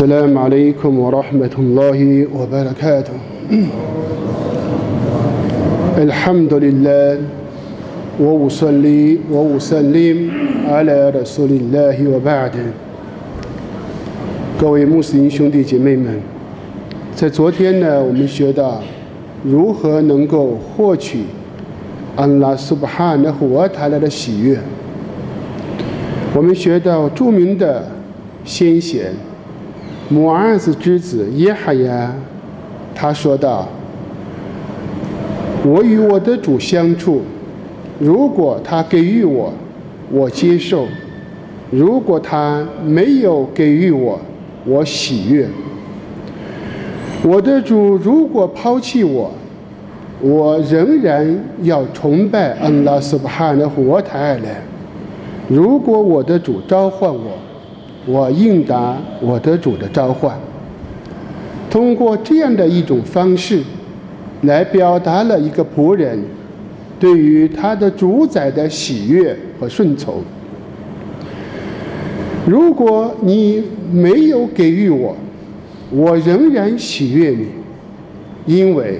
السلام عليكم ورحمة الله وبركاته الحمد لله وأصلي وأسلم على رسول الله وبعد 各位穆斯林兄弟姐妹们，在昨天呢，我们学到如何能够获取安拉苏巴哈纳胡瓦塔拉的喜悦。我们学到着名的先贤 摩阿斯之子耶哈耶，他说道：“我与我的主相处，如果他给予我，我接受；如果他没有给予我，我喜悦。我的主如果抛弃我，我仍然要崇拜安拉苏巴哈纳胡瓦塔拉。如果我的主召唤我，我应答我的主的召唤。通过这样的一种方式，来表达了一个仆人对于他的主宰的喜悦和顺从。如果你没有给予我，我仍然喜悦你，因为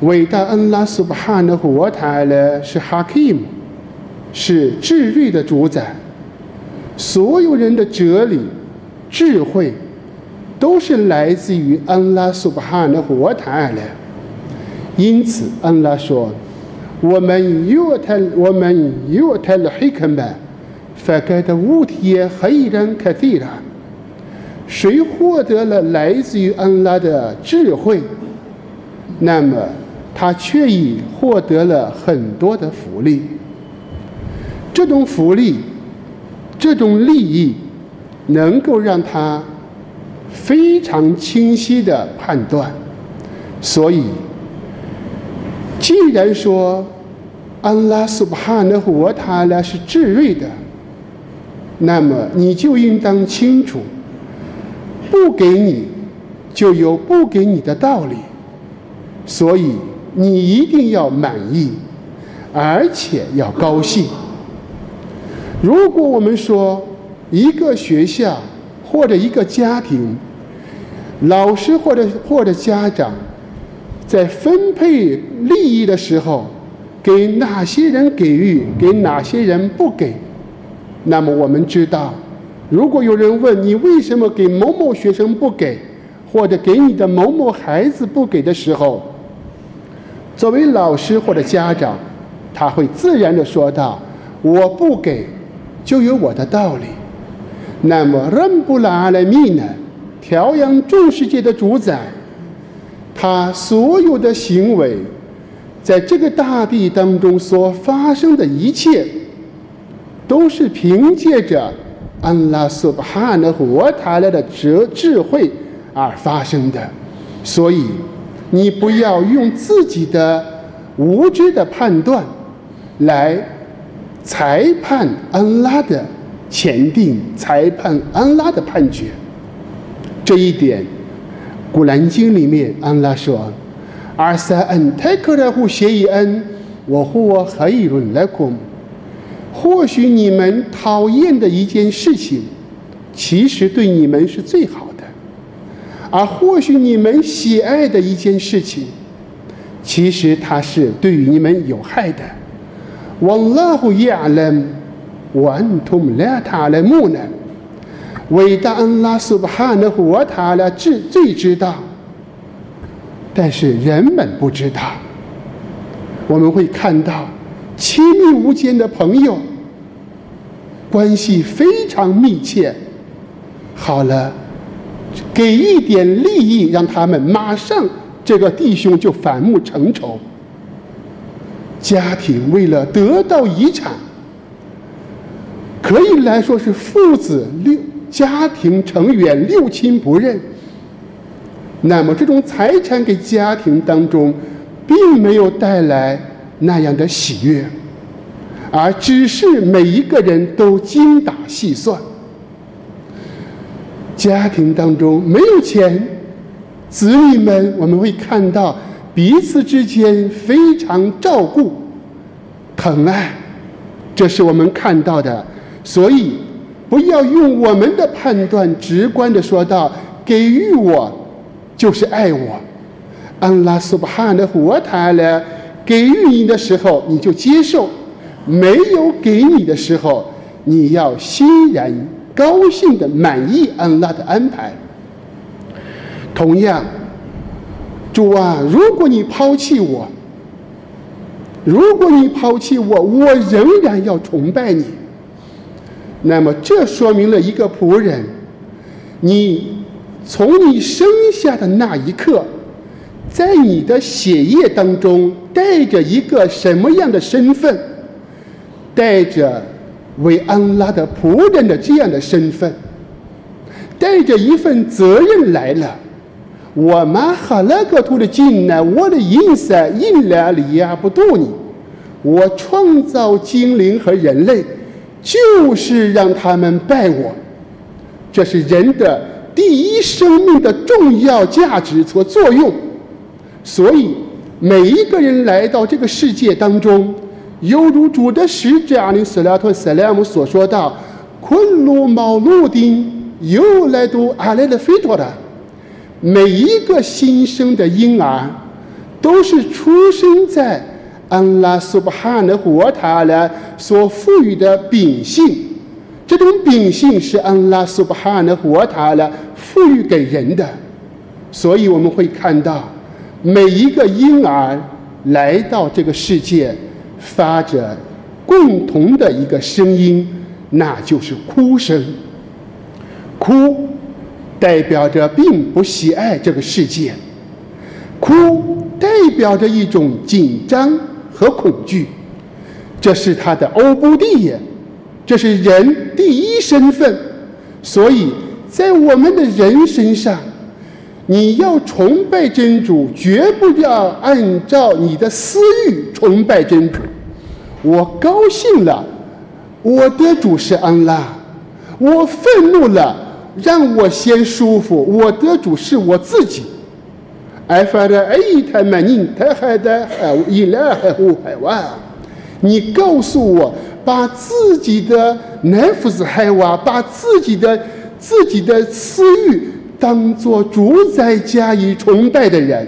伟大恩拉苏巴哈纳胡瓦塔拉是哈 kim，是智慧的主宰。所有人的哲理、智慧，都是来自于安拉苏巴哈纳胡瓦塔拉。因此，安拉说：“我们有他，我们有他的黑克曼。”发给的物体黑人可地了。谁获得了来自于安拉的智慧，那么他却已获得了很多的福利。这种福利，这种利益，能够让他非常清晰的判断。所以，既然说安拉苏巴哈纳胡瓦塔拉是智慧的。那么你就应当清楚，不给你就有不给你的道理，所以你一定要满意，而且要高兴。如果我们说一个学校或者一个家庭，老师或者或者家长在分配利益的时候，给哪些人给予，给哪些人不给？那么我们知道，如果有人问你为什么给某某学生不给，或者给你的某某孩子不给的时候，作为老师或者家长，他会自然的说道：“我不给，就有我的道理。”那么，任布拉阿莱米呢？调养众世界的主宰，他所有的行为，在这个大地当中所发生的一切。都是凭借着安拉苏巴哈纳胡瓦塔拉的智智慧而发生的，所以你不要用自己的无知的判断来裁判安拉的前定，裁判安拉的判决。这一点，《古兰经》里面安拉说：“阿萨恩泰克勒胡谢伊恩，我和我黑伦来共。”或许你们讨厌的一件事情，其实对你们是最好的；而或许你们喜爱的一件事情，其实它是对于你们有害的。Wallahu ya'lam wa antum la ta'lamun。伟大安拉苏巴哈纳胡瓦塔拉最最知道，但是人们不知道。我们会看到。亲密无间的朋友，关系非常密切。好了，给一点利益，让他们马上这个弟兄就反目成仇。家庭为了得到遗产，可以来说是父子六家庭成员六亲不认。那么这种财产给家庭当中，并没有带来。那样的喜悦，而只是每一个人都精打细算。家庭当中没有钱，子女们我们会看到彼此之间非常照顾、疼爱，这是我们看到的。所以，不要用我们的判断直观的说道：“给予我就是爱我。”安拉苏巴汗的活塔了，给予你的时候你就接受；没有给你的时候，你要欣然高兴的满意安拉的安排。同样，主啊，如果你抛弃我，如果你抛弃我，我仍然要崇拜你。那么，这说明了一个仆人，你从你生下的那一刻，在你的血液当中带着一个什么样的身份？带着为安拉的仆人的这样的身份，带着一份责任来了。我们哈拉格图的进来，我的音色引来里亚不度你。我创造精灵和人类。就是让他们拜我，这是人的第一生命的重要价值和作用。所以，每一个人来到这个世界当中，犹如主的使者阿里斯拉托塞莱姆所说道：“昆鲁毛路丁又来都阿来的非多的，每一个新生的婴儿，都是出生在。”安拉苏巴汗的活塔了所赋予的秉性，这种秉性是安拉苏巴汗的活塔了赋予给人的，所以我们会看到每一个婴儿来到这个世界，发着共同的一个声音，那就是哭声。哭代表着并不喜爱这个世界，哭代表着一种紧张。和恐惧，这是他的欧布地耶，这是人第一身份。所以在我们的人身上，你要崇拜真主，绝不要按照你的私欲崇拜真主。我高兴了，我的主是安拉；我愤怒了，让我先舒服，我的主是我自己。艾法的艾他曼宁他还的海伊拉海乌海瓦，你告诉我，把自己的奈夫斯海瓦，把自己的自己的私欲当做主宰加以崇拜的人，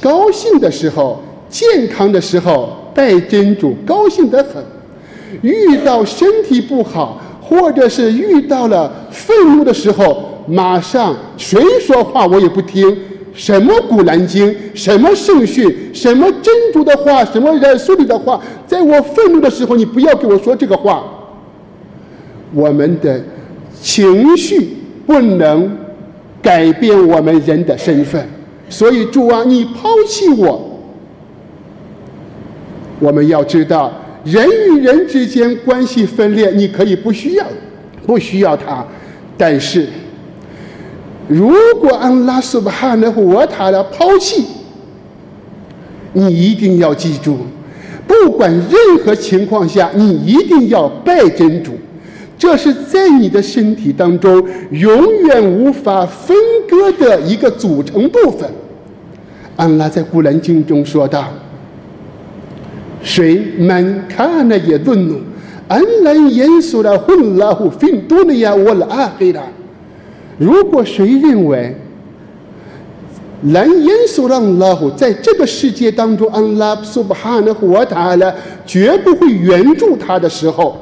高兴的时候、健康的时候拜真主，高兴得很；遇到身体不好，或者是遇到了愤怒的时候，马上谁说话我也不听。什么古兰经，什么圣训，什么真主的话，什么人书里的话，在我愤怒的时候，你不要给我说这个话。我们的情绪不能改变我们人的身份，所以主啊，你抛弃我。我们要知道，人与人之间关系分裂，你可以不需要，不需要他，但是。如果安拉苏巴哈的我塔了抛弃，你一定要记住，不管任何情况下，你一定要拜真主，这是在你的身体当中永远无法分割的一个组成部分。安拉在古兰经中说道：“谁们看了也顿怒，安拉严肃的混拉胡 fin 多尼亚我拉黑了。”如果谁认为蓝烟所让拉虎在这个世界当中，安拉苏巴哈的活塔了绝不会援助他的时候，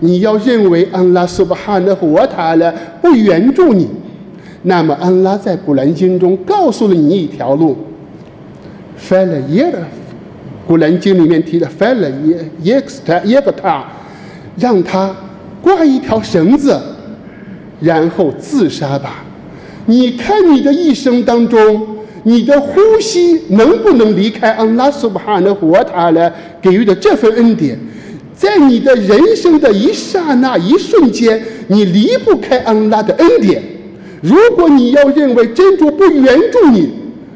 你要认为安拉苏巴哈的活塔了不援助你，那么安拉在古兰经中告诉了你一条路。翻了耶的古兰经里面提的翻了耶耶克塔耶克塔，让他挂一条绳子。然后自杀吧！你看你的一生当中，你的呼吸能不能离开安拉苏巴哈的活塔呢？给予的这份恩典，在你的人生的一刹那、一瞬间，你离不开安拉的恩典。如果你要认为真主不援助你，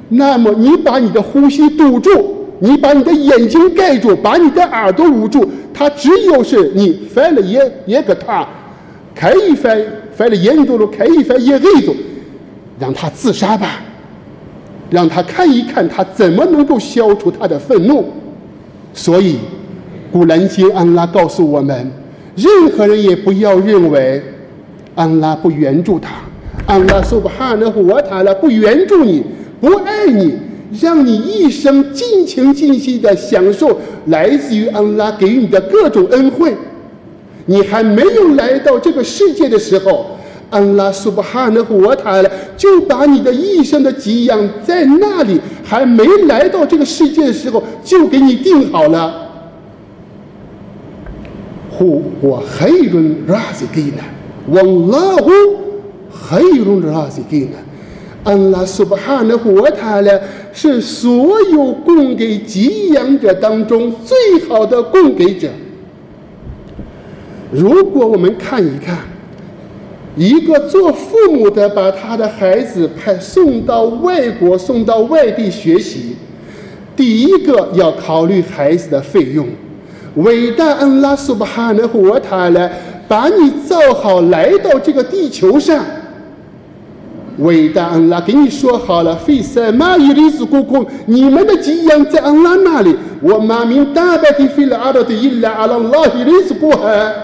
那么你把你的呼吸堵住，你把你的眼睛盖住，把你的耳朵捂住，他只有是你翻了一一个塔，开一翻。翻了严重了开一翻也黑走，让他自杀吧，让他看一看他怎么能够消除他的愤怒。所以，古兰经安拉告诉我们：任何人也不要认为安拉不援助他，安拉苏巴哈那胡瓦塔拉不援助你，不爱你，让你一生尽情尽兴的享受来自于安拉给予你的各种恩惠。你还没有来到这个世界的时候，安拉苏巴哈纳胡瓦塔拉就把你的一生的给养在那里，还没来到这个世界的时候就给你定好了。呼我黑伦拉西给呢，王拉呼黑伦拉西给呢，安拉苏巴哈纳胡瓦塔拉是所有供给给养者当中最好的供给者。如果我们看一看，一个做父母的把他的孩子派送到外国、送到外地学习，第一个要考虑孩子的费用。伟大恩拉苏巴哈纳胡瓦塔拉把你造好来到这个地球上，伟大安拉给你说好了，费塞马伊里斯故宫，你们的给养在安拉那里。我马明大白的费了阿拉的伊拉阿拉拉伊里斯过海，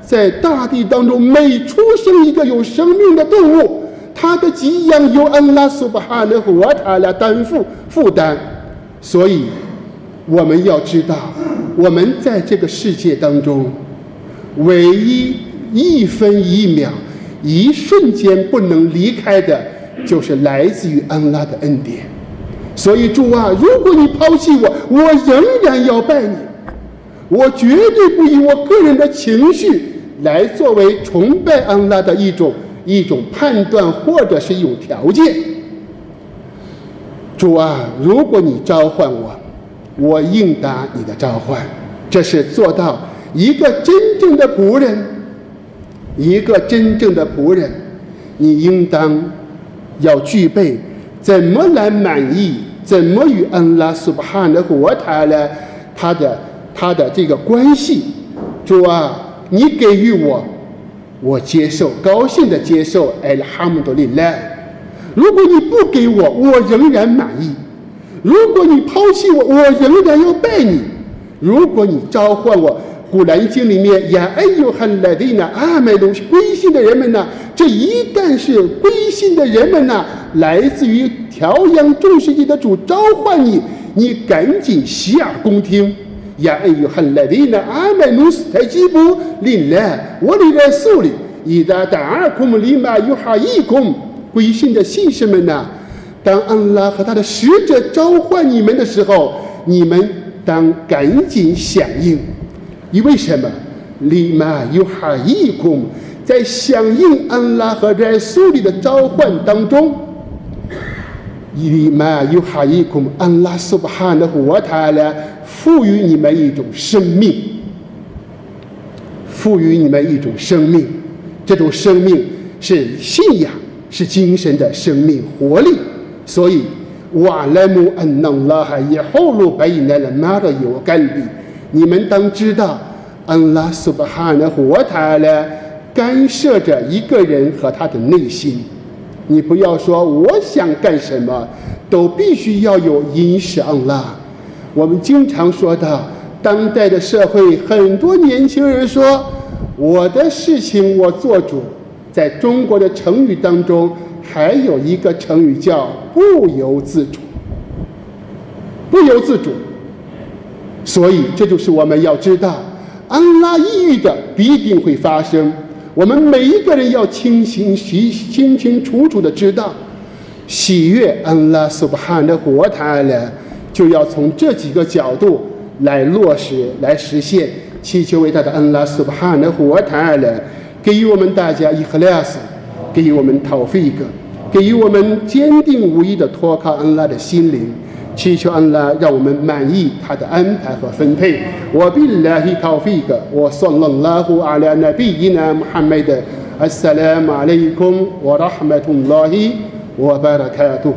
在大地当中每出生一个有生命的动物，它的给养由安拉苏巴哈纳胡瓦塔拉担负负担，所以我们要知道。我们在这个世界当中，唯一一分一秒、一瞬间不能离开的，就是来自于安拉的恩典。所以主啊，如果你抛弃我，我仍然要拜你。我绝对不以我个人的情绪来作为崇拜安拉的一种一种判断或者是一种条件。主啊，如果你召唤我。我应答你的召唤，这是做到一个真正的仆人，一个真正的仆人，你应当要具备怎么来满意，怎么与安拉苏巴哈的和他的他的他的这个关系。主啊，你给予我，我接受，高兴的接受。艾拉哈姆多利来，如果你不给我，我仍然满意。如果你抛弃我，我仍然要拜你；如果你召唤我，《古兰经》里面呀，哎呦，很来的呢，阿麦东西归信的人们呢，这一旦是归信的人们呢，来自于调养众世界的主召唤你，你赶紧洗耳恭听。呀，哎呦，很来的呢，阿麦努斯泰吉布林来，我里来苏里，伊达达尔库姆里玛有哈伊空归信的信士们呢。当安拉和他的使者召唤你们的时候，你们当赶紧响应。因为什么？你们有哈伊空，在响应安拉和在苏里的召唤当中，你们有哈伊空，安拉苏巴哈的活他呢，赋予你们一种生命，赋予你们一种生命。这种生命是信仰，是精神的生命活力。所以，瓦莱姆恩能拉哈你们当知道，安拉苏巴哈的活他呢干涉着一个人和他的内心。你不要说我想干什么，都必须要有因是安拉。我们经常说的，当代的社会很多年轻人说，我的事情我做主。在中国的成语当中。还有一个成语叫“不由自主”，不由自主。所以，这就是我们要知道，安拉抑郁的必定会发生。我们每一个人要清醒、清清清楚楚的知道，喜悦安拉所不罕的活他了，就要从这几个角度来落实、来实现。祈求伟大的安拉所不罕的活他了，给予我们大家一赫拉斯。给予我们陶菲一个，给予我们坚定无疑的托靠安拉的心灵，祈求安拉让我们满意他的安排和分配。我比拉希讨费格，我算了拉胡阿拉那比伊那穆罕默德，阿萨拉马阿莱伊孔，我拉哈麦图拉希，我巴拉卡图。